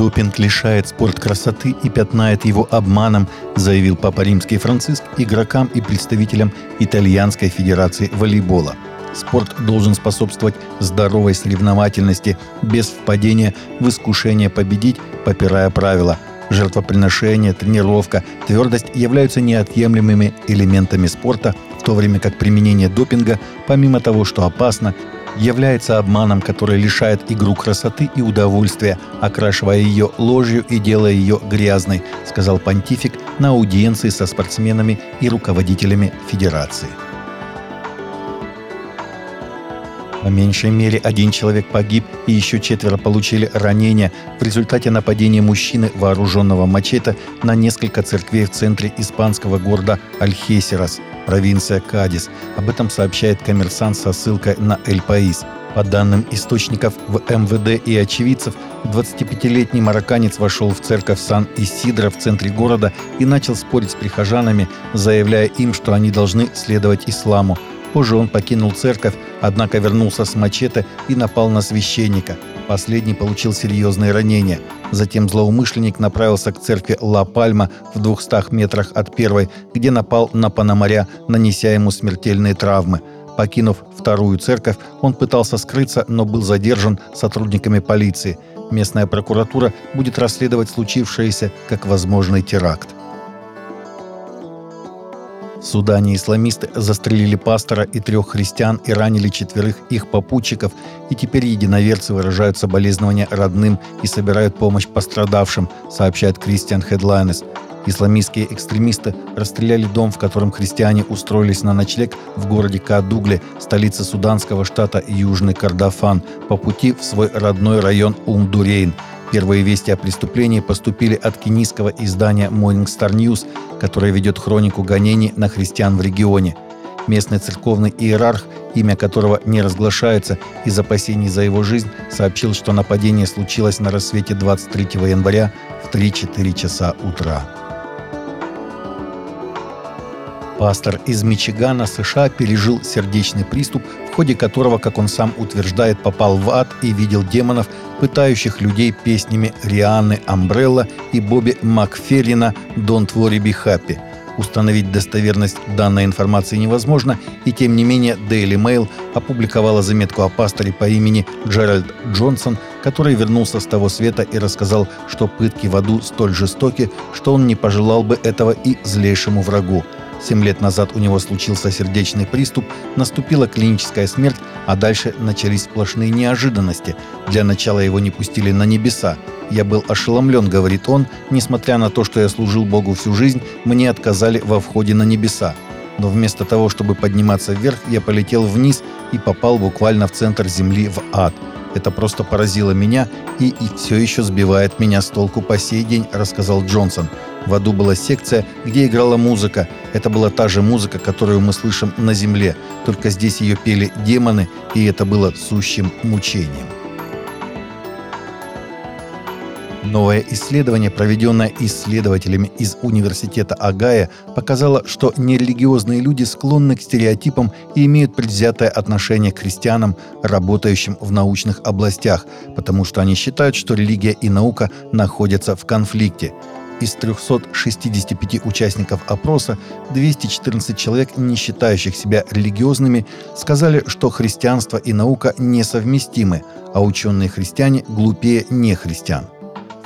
Допинг лишает спорт красоты и пятнает его обманом, заявил Папа Римский Франциск игрокам и представителям Итальянской Федерации волейбола. Спорт должен способствовать здоровой соревновательности, без впадения в искушение победить, попирая правила. Жертвоприношение, тренировка, твердость являются неотъемлемыми элементами спорта, в то время как применение допинга, помимо того, что опасно, является обманом, который лишает игру красоты и удовольствия, окрашивая ее ложью и делая ее грязной, сказал понтифик на аудиенции со спортсменами и руководителями федерации. По меньшей мере один человек погиб и еще четверо получили ранения в результате нападения мужчины, вооруженного мачете, на несколько церквей в центре испанского города Альхесерас, провинция Кадис. Об этом сообщает коммерсант со ссылкой на Эль Паис. По данным источников в МВД и очевидцев, 25-летний марокканец вошел в церковь Сан-Исидро в центре города и начал спорить с прихожанами, заявляя им, что они должны следовать исламу. Позже он покинул церковь, однако вернулся с мачете и напал на священника. Последний получил серьезные ранения. Затем злоумышленник направился к церкви Ла Пальма в 200 метрах от первой, где напал на Пономаря, нанеся ему смертельные травмы. Покинув вторую церковь, он пытался скрыться, но был задержан сотрудниками полиции. Местная прокуратура будет расследовать случившееся как возможный теракт. В Судане исламисты застрелили пастора и трех христиан и ранили четверых их попутчиков, и теперь единоверцы выражают соболезнования родным и собирают помощь пострадавшим, сообщает Кристиан Хедлайнес. Исламистские экстремисты расстреляли дом, в котором христиане устроились на ночлег в городе Кадугле, столице суданского штата Южный Кардафан, по пути в свой родной район Умдурейн – Первые вести о преступлении поступили от кенийского издания Morning Star News, которое ведет хронику гонений на христиан в регионе. Местный церковный иерарх, имя которого не разглашается из опасений за его жизнь, сообщил, что нападение случилось на рассвете 23 января в 3-4 часа утра. Пастор из Мичигана, США, пережил сердечный приступ, в ходе которого, как он сам утверждает, попал в ад и видел демонов, пытающих людей песнями Рианы Амбрелла и Бобби Макферрина «Don't worry, be happy». Установить достоверность данной информации невозможно, и тем не менее Daily Mail опубликовала заметку о пасторе по имени Джеральд Джонсон, который вернулся с того света и рассказал, что пытки в аду столь жестоки, что он не пожелал бы этого и злейшему врагу – Семь лет назад у него случился сердечный приступ, наступила клиническая смерть, а дальше начались сплошные неожиданности. Для начала его не пустили на небеса. «Я был ошеломлен», — говорит он, «несмотря на то, что я служил Богу всю жизнь, мне отказали во входе на небеса. Но вместо того, чтобы подниматься вверх, я полетел вниз и попал буквально в центр земли, в ад. Это просто поразило меня и, и все еще сбивает меня с толку по сей день», — рассказал Джонсон. В аду была секция, где играла музыка. Это была та же музыка, которую мы слышим на земле, только здесь ее пели демоны, и это было сущим мучением. Новое исследование, проведенное исследователями из Университета Агая, показало, что нерелигиозные люди склонны к стереотипам и имеют предвзятое отношение к христианам, работающим в научных областях, потому что они считают, что религия и наука находятся в конфликте – из 365 участников опроса 214 человек, не считающих себя религиозными, сказали, что христианство и наука несовместимы, а ученые-христиане глупее нехристиан.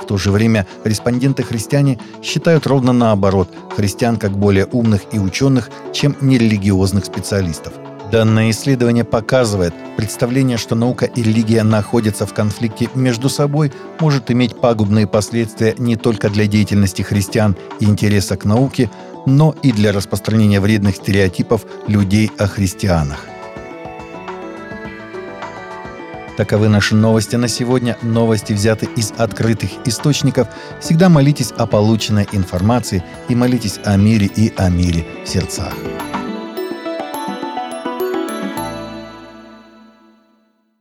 В то же время респонденты-христиане считают ровно наоборот – христиан как более умных и ученых, чем нерелигиозных специалистов – Данное исследование показывает, представление, что наука и религия находятся в конфликте между собой, может иметь пагубные последствия не только для деятельности христиан и интереса к науке, но и для распространения вредных стереотипов людей о христианах. Таковы наши новости на сегодня. Новости взяты из открытых источников. Всегда молитесь о полученной информации и молитесь о мире и о мире в сердцах.